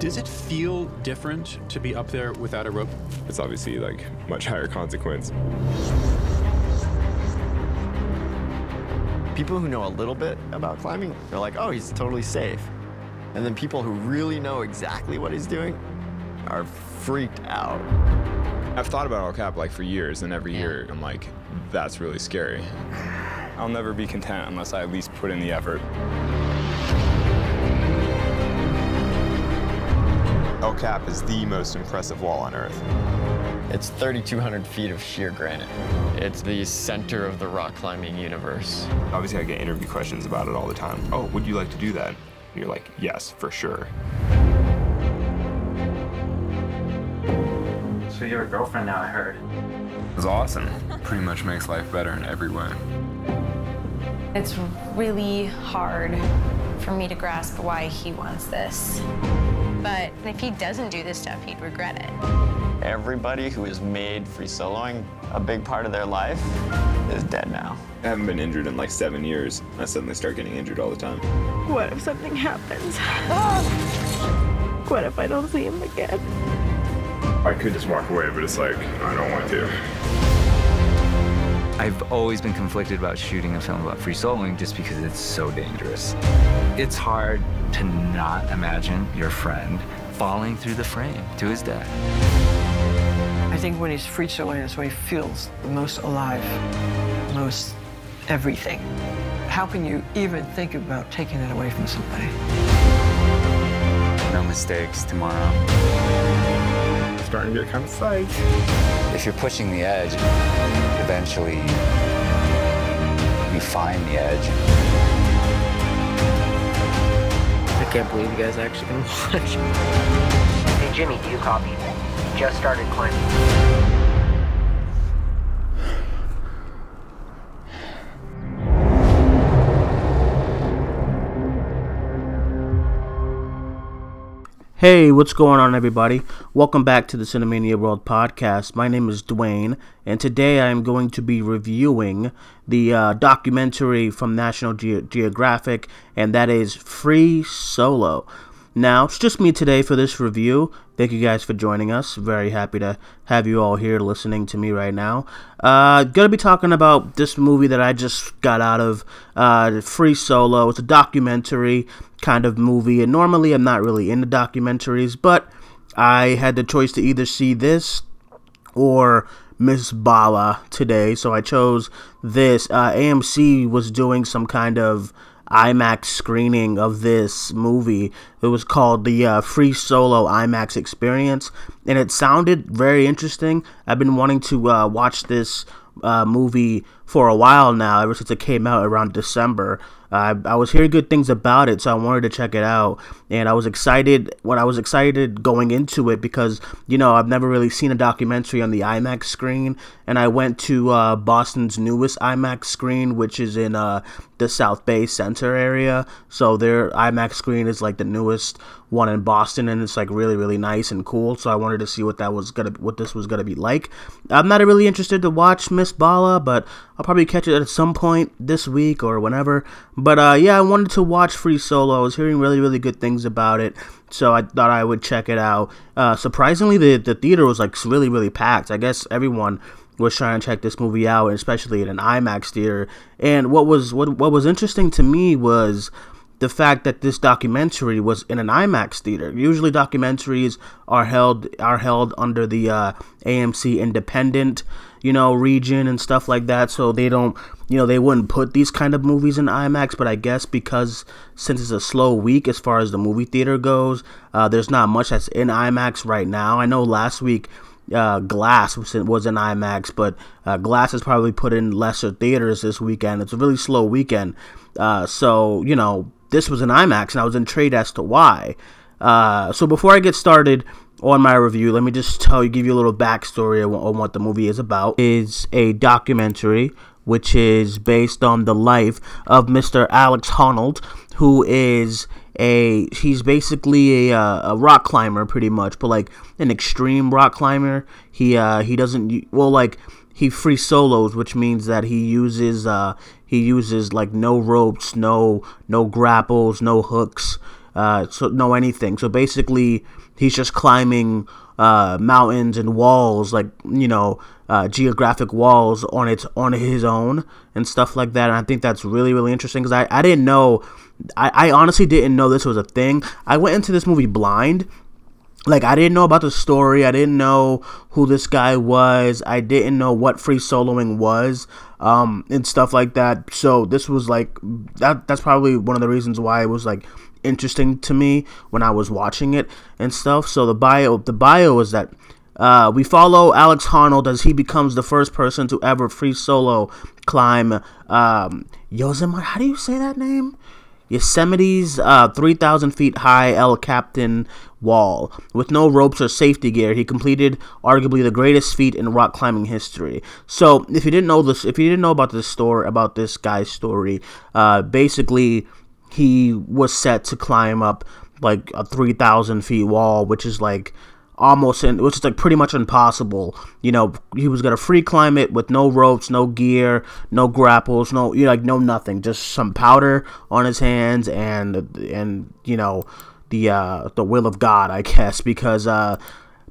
Does it feel different to be up there without a rope? It's obviously like much higher consequence. People who know a little bit about climbing, they're like, oh, he's totally safe. And then people who really know exactly what he's doing are freaked out. I've thought about El Cap like for years, and every year I'm like, that's really scary. I'll never be content unless I at least put in the effort. El Cap is the most impressive wall on Earth. It's 3,200 feet of sheer granite. It's the center of the rock climbing universe. Obviously, I get interview questions about it all the time. Oh, would you like to do that? And you're like, yes, for sure. So you're a girlfriend now, I heard. It's awesome. Pretty much makes life better in every way. It's really hard for me to grasp why he wants this. But if he doesn't do this stuff, he'd regret it. Everybody who has made free soloing a big part of their life is dead now. I haven't been injured in like seven years. I suddenly start getting injured all the time. What if something happens? What if I don't see him again? I could just walk away, but it's like, I don't want to. I've always been conflicted about shooting a film about free soloing just because it's so dangerous. It's hard to not imagine your friend falling through the frame to his death. I think when he's free soloing, that's when he feels the most alive, most everything. How can you even think about taking that away from somebody? No mistakes tomorrow. starting to get kind of psyched. If you're pushing the edge, eventually you find the edge. I can't believe you guys are actually gonna watch. Hey Jimmy, do you copy? Just started climbing. Hey, what's going on, everybody? Welcome back to the Cinemania World Podcast. My name is Dwayne, and today I am going to be reviewing the uh, documentary from National Ge- Geographic, and that is Free Solo. Now, it's just me today for this review. Thank you guys for joining us. Very happy to have you all here listening to me right now. Uh, gonna be talking about this movie that I just got out of, uh, Free Solo. It's a documentary kind of movie, and normally I'm not really into documentaries, but I had the choice to either see this or Miss Bala today, so I chose this. Uh, AMC was doing some kind of IMAX screening of this movie. It was called the uh, Free Solo IMAX Experience, and it sounded very interesting. I've been wanting to uh, watch this uh, movie for a while now, ever since it came out around December. Uh, I was hearing good things about it, so I wanted to check it out. And I was excited when I was excited going into it because you know I've never really seen a documentary on the IMAX screen, and I went to uh, Boston's newest IMAX screen, which is in uh, the South Bay Center area. So their IMAX screen is like the newest one in Boston, and it's like really really nice and cool. So I wanted to see what that was gonna what this was gonna be like. I'm not really interested to watch Miss Bala, but I'll probably catch it at some point this week or whenever. But uh, yeah, I wanted to watch Free Solo. I was hearing really, really good things about it, so I thought I would check it out. Uh, surprisingly, the the theater was like really, really packed. I guess everyone was trying to check this movie out, especially in an IMAX theater. And what was what what was interesting to me was the fact that this documentary was in an IMAX theater. Usually, documentaries are held are held under the uh, AMC Independent, you know, region and stuff like that. So they don't, you know, they wouldn't put these kind of movies in IMAX. But I guess because since it's a slow week as far as the movie theater goes, uh, there's not much that's in IMAX right now. I know last week uh, Glass was in, was in IMAX, but uh, Glass is probably put in lesser theaters this weekend. It's a really slow weekend, uh, so you know this was in IMAX, and I was intrigued as to why. Uh, so before I get started on my review, let me just tell you, give you a little backstory on, what the movie is about. It's a documentary which is based on the life of Mr. Alex Honnold, who is a he's basically a, uh, a rock climber pretty much, but like an extreme rock climber. He uh, he doesn't well like he free solos, which means that he uses uh, he uses like no ropes, no no grapples, no hooks. uh, so no anything. So basically, he's just climbing uh, mountains and walls, like you know, uh, geographic walls on its on his own and stuff like that. And I think that's really really interesting because I, I didn't know, I, I honestly didn't know this was a thing. I went into this movie blind. Like I didn't know about the story. I didn't know who this guy was. I didn't know what free soloing was, um, and stuff like that. So this was like that. That's probably one of the reasons why it was like interesting to me when I was watching it and stuff. So the bio, the bio is that uh, we follow Alex Honnold as he becomes the first person to ever free solo climb um, Yosemite. How do you say that name? Yosemite's uh, 3,000 feet high El Capitan wall. With no ropes or safety gear, he completed arguably the greatest feat in rock climbing history. So, if you didn't know this, if you didn't know about this story, about this guy's story, uh, basically he was set to climb up like a 3,000 feet wall, which is like almost in, which is like pretty much impossible. You know, he was gonna free climb it with no ropes, no gear, no grapples, no you know, like no nothing, just some powder on his hands and and you know the uh, the will of God, I guess, because uh,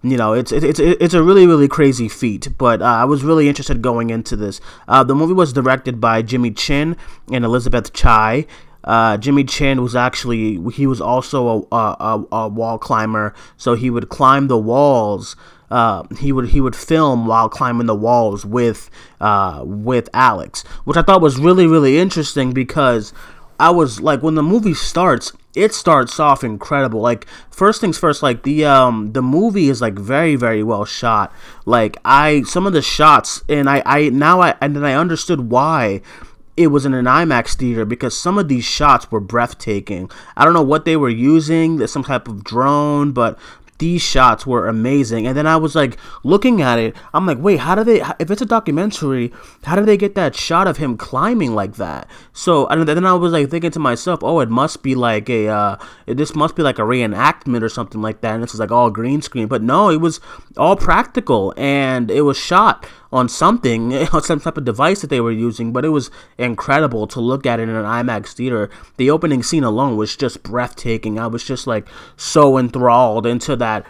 you know it's it's it's a really really crazy feat. But uh, I was really interested going into this. Uh, the movie was directed by Jimmy Chin and Elizabeth Chai. Uh, Jimmy Chin was actually he was also a, a, a, wall climber, so he would climb the walls. Uh, he would he would film while climbing the walls with uh, with Alex, which I thought was really really interesting because I was like when the movie starts, it starts off incredible. Like first things first, like the um the movie is like very very well shot. Like I some of the shots and I I now I and then I understood why it was in an IMAX theater because some of these shots were breathtaking. I don't know what they were using, some type of drone, but these shots were amazing. And then I was like looking at it, I'm like, wait, how do they? If it's a documentary, how do they get that shot of him climbing like that? So and then I was like thinking to myself, oh, it must be like a, uh, this must be like a reenactment or something like that. And this is like all green screen, but no, it was all practical and it was shot on something, on some type of device that they were using, but it was incredible to look at it in an IMAX theater. The opening scene alone was just breathtaking. I was just like so enthralled into that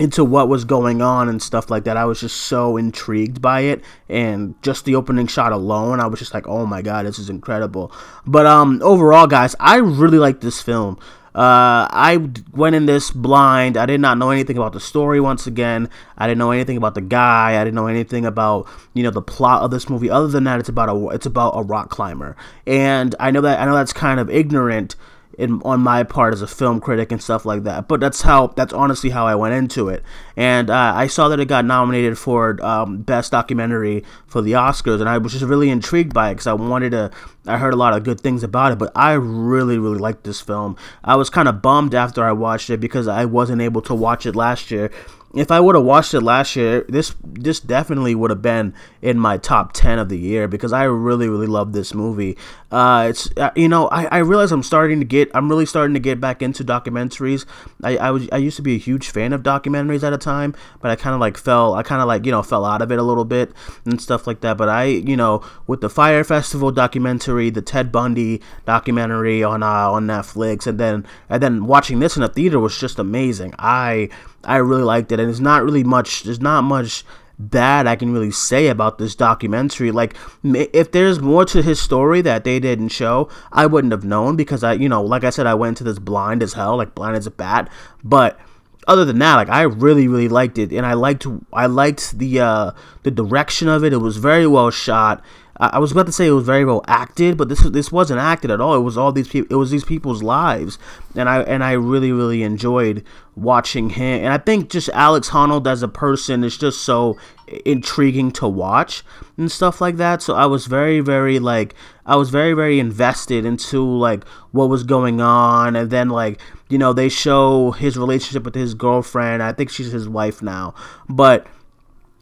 into what was going on and stuff like that. I was just so intrigued by it and just the opening shot alone, I was just like, "Oh my god, this is incredible." But um overall, guys, I really like this film. Uh, I went in this blind. I did not know anything about the story. Once again, I didn't know anything about the guy. I didn't know anything about you know the plot of this movie. Other than that, it's about a it's about a rock climber, and I know that I know that's kind of ignorant in, on my part as a film critic and stuff like that. But that's how that's honestly how I went into it. And uh, I saw that it got nominated for um, best documentary for the Oscars, and I was just really intrigued by it because I wanted to. I heard a lot of good things about it, but I really really liked this film. I was kind of bummed after I watched it because I wasn't able to watch it last year if I would have watched it last year, this this definitely would have been in my top ten of the year because I really really love this movie. Uh, it's uh, you know I, I realize I'm starting to get I'm really starting to get back into documentaries. I I, was, I used to be a huge fan of documentaries at a time, but I kind of like fell I kind of like you know fell out of it a little bit and stuff like that. But I you know with the Fyre Festival documentary, the Ted Bundy documentary on uh, on Netflix, and then and then watching this in a theater was just amazing. I I really liked it, and there's not really much. There's not much bad I can really say about this documentary. Like, if there's more to his story that they didn't show, I wouldn't have known because I, you know, like I said, I went into this blind as hell, like blind as a bat. But other than that, like I really, really liked it, and I liked, I liked the uh, the direction of it. It was very well shot. I was about to say it was very well acted, but this this wasn't acted at all. It was all these people. It was these people's lives, and I and I really really enjoyed watching him. And I think just Alex Honnold as a person is just so intriguing to watch and stuff like that. So I was very very like I was very very invested into like what was going on, and then like you know they show his relationship with his girlfriend. I think she's his wife now, but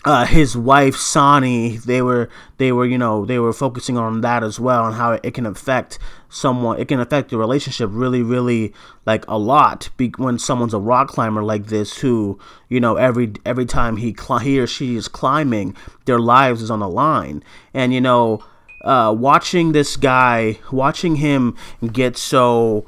uh, his wife Sanni, they were they were you know they were focusing on that as well and how it, can affect someone. It can affect the relationship really really like a lot be, when someone's a rock climber like this who you know every every time he cl- he or she is climbing, their lives is on the line. And you know, uh, watching this guy, watching him get so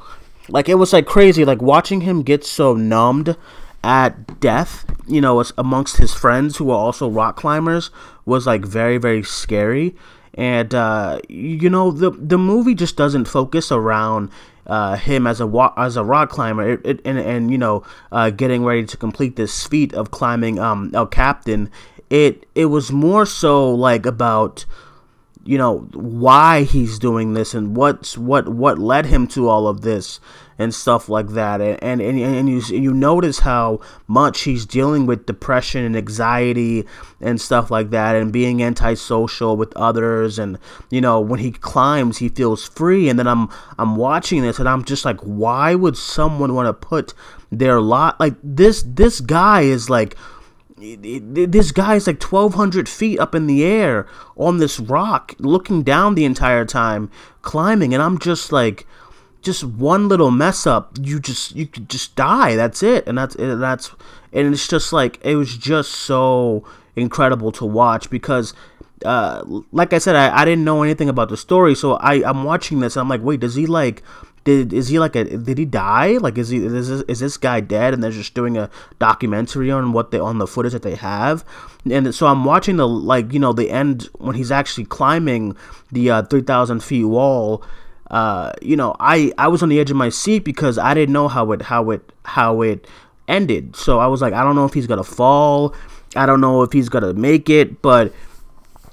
like it was like crazy like watching him get so numbed at death you know amongst his friends who were also rock climbers was like very very scary. And uh, you know the the movie just doesn't focus around uh, him as a as a rock climber. It, it, and and you know uh, getting ready to complete this feat of climbing um, El Capitan it it was more so like about you know why he's doing this and what's what what led him to all of this and stuff like that. And and, and, and you you notice how much he's dealing with depression and anxiety and stuff like that and being antisocial with others. And you know when he climbs he feels free. And then I'm I'm watching this and I'm just like why would someone want to put their lot like this this guy is like this guy's like 1200 feet up in the air on this rock looking down the entire time climbing and i'm just like just one little mess up. You just you could just die. That's it. And that's and that's and it's just like it was just so incredible to watch because uh, like I said, I, I didn't know anything about the story, so I I'm watching this. and I'm like, wait, does he like did is he like a did he die? Like is he is this, is this guy dead? And they're just doing a documentary on what they on the footage that they have. And so I'm watching the like you know the end when he's actually climbing the uh, three thousand feet wall. Uh, you know, I I was on the edge of my seat because I didn't know how it how it how it ended. So I was like, I don't know if he's gonna fall. I don't know if he's gonna make it, but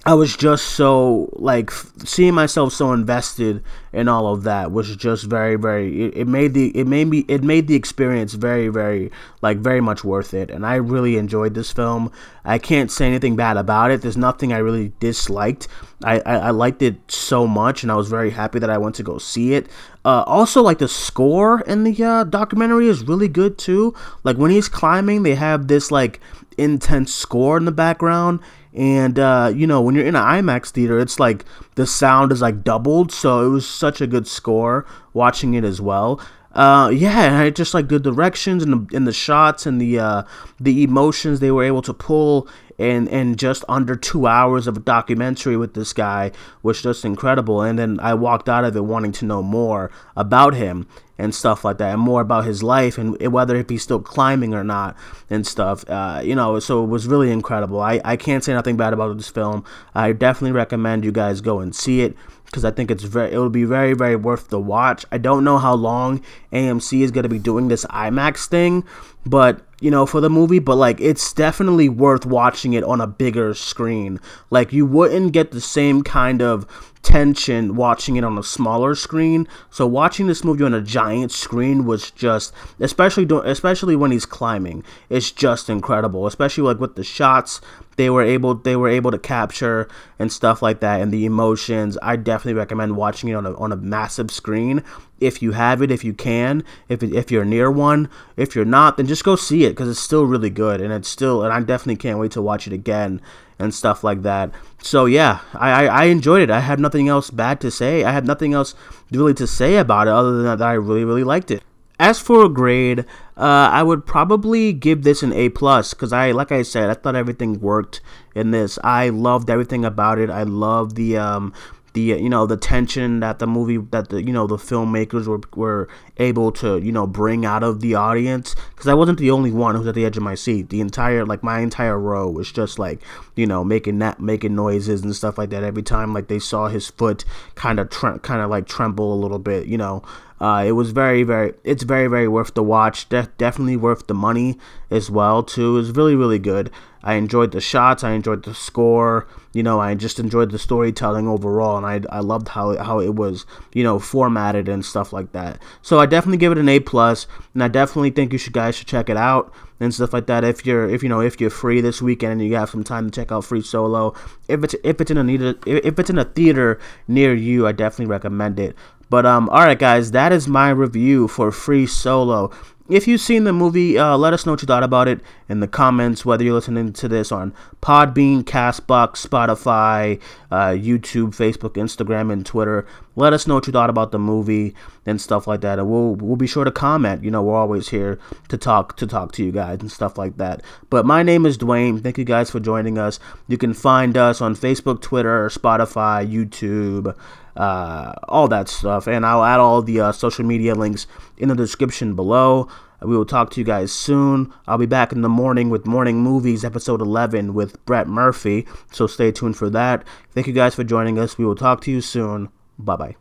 I was just so like seeing myself so invested in all of that was just very very it, it, made the it made me it made the experience very very like very much worth it and I really enjoyed this film. I can't say anything bad about it. There's nothing I really disliked. I, I, I liked it so much and I was very happy that I went to go see it. Uh, also, like the score in the uh, documentary is really good too. Like when he's climbing, they have this like intense score in the background and uh, you know when you're in an IMAX theater, it's like the sound is like doubled, so it was such a good score watching it as well. Uh, yeah, I just like the directions and the, and the shots and the uh, the emotions they were able to pull in in just under two hours of a documentary with this guy was just incredible. And then I walked out of it wanting to know more about him and stuff like that, and more about his life and whether if he's still climbing or not and stuff. Uh, you know, so it was really incredible. I, I can't say nothing bad about this film. I definitely recommend you guys go and see it because I think it's very it will be very very worth the watch. I don't know how long AMC is going to be doing this IMAX thing, but you know, for the movie, but like it's definitely worth watching it on a bigger screen. Like you wouldn't get the same kind of tension watching it on a smaller screen. So watching this movie on a giant screen was just, especially especially when he's climbing, it's just incredible. Especially like with the shots they were able they were able to capture and stuff like that and the emotions. I definitely recommend watching it on a on a massive screen if you have it, if you can, if if you're near one. If you're not, then just go see it because it's still really good and it's still and I definitely can't wait to watch it again and stuff like that. So yeah, I, I, I, enjoyed it. I had nothing else bad to say. I had nothing else really to say about it other than that I really really liked it. As for a grade, uh, I would probably give this an A plus because I, like I said, I thought everything worked in this. I loved everything about it. I loved the um, the you know the tension that the movie that the you know the filmmakers were were able to you know bring out of the audience because I wasn't the only one who was at the edge of my seat. The entire like my entire row was just like you know making that making noises and stuff like that every time like they saw his foot kind of tre- kind of like tremble a little bit. You know, uh, it was very very it's very very worth the watch. De- definitely worth the money as well too. It was really really good. I enjoyed the shots. I enjoyed the score. You know, I just enjoyed the storytelling overall, and I, I loved how how it was you know formatted and stuff like that. So I definitely give it an A plus, and I definitely think you should guys should check it out and stuff like that. If you're if you know if you're free this weekend and you have some time to check out Free Solo, if it's if it's in a if it's in a theater near you, I definitely recommend it. But um, all right, guys, that is my review for Free Solo. If you've seen the movie, uh, let us know what you thought about it in the comments, whether you're listening to this on Podbean, Castbox, Spotify, uh, YouTube, Facebook, Instagram, and Twitter. Let us know what you thought about the movie and stuff like that. And we'll we'll be sure to comment. You know, we're always here to talk to talk to you guys and stuff like that. But my name is Dwayne. Thank you guys for joining us. You can find us on Facebook, Twitter, Spotify, YouTube uh, all that stuff. And I'll add all the uh, social media links in the description below. We will talk to you guys soon. I'll be back in the morning with Morning Movies, episode 11 with Brett Murphy. So stay tuned for that. Thank you guys for joining us. We will talk to you soon. Bye bye.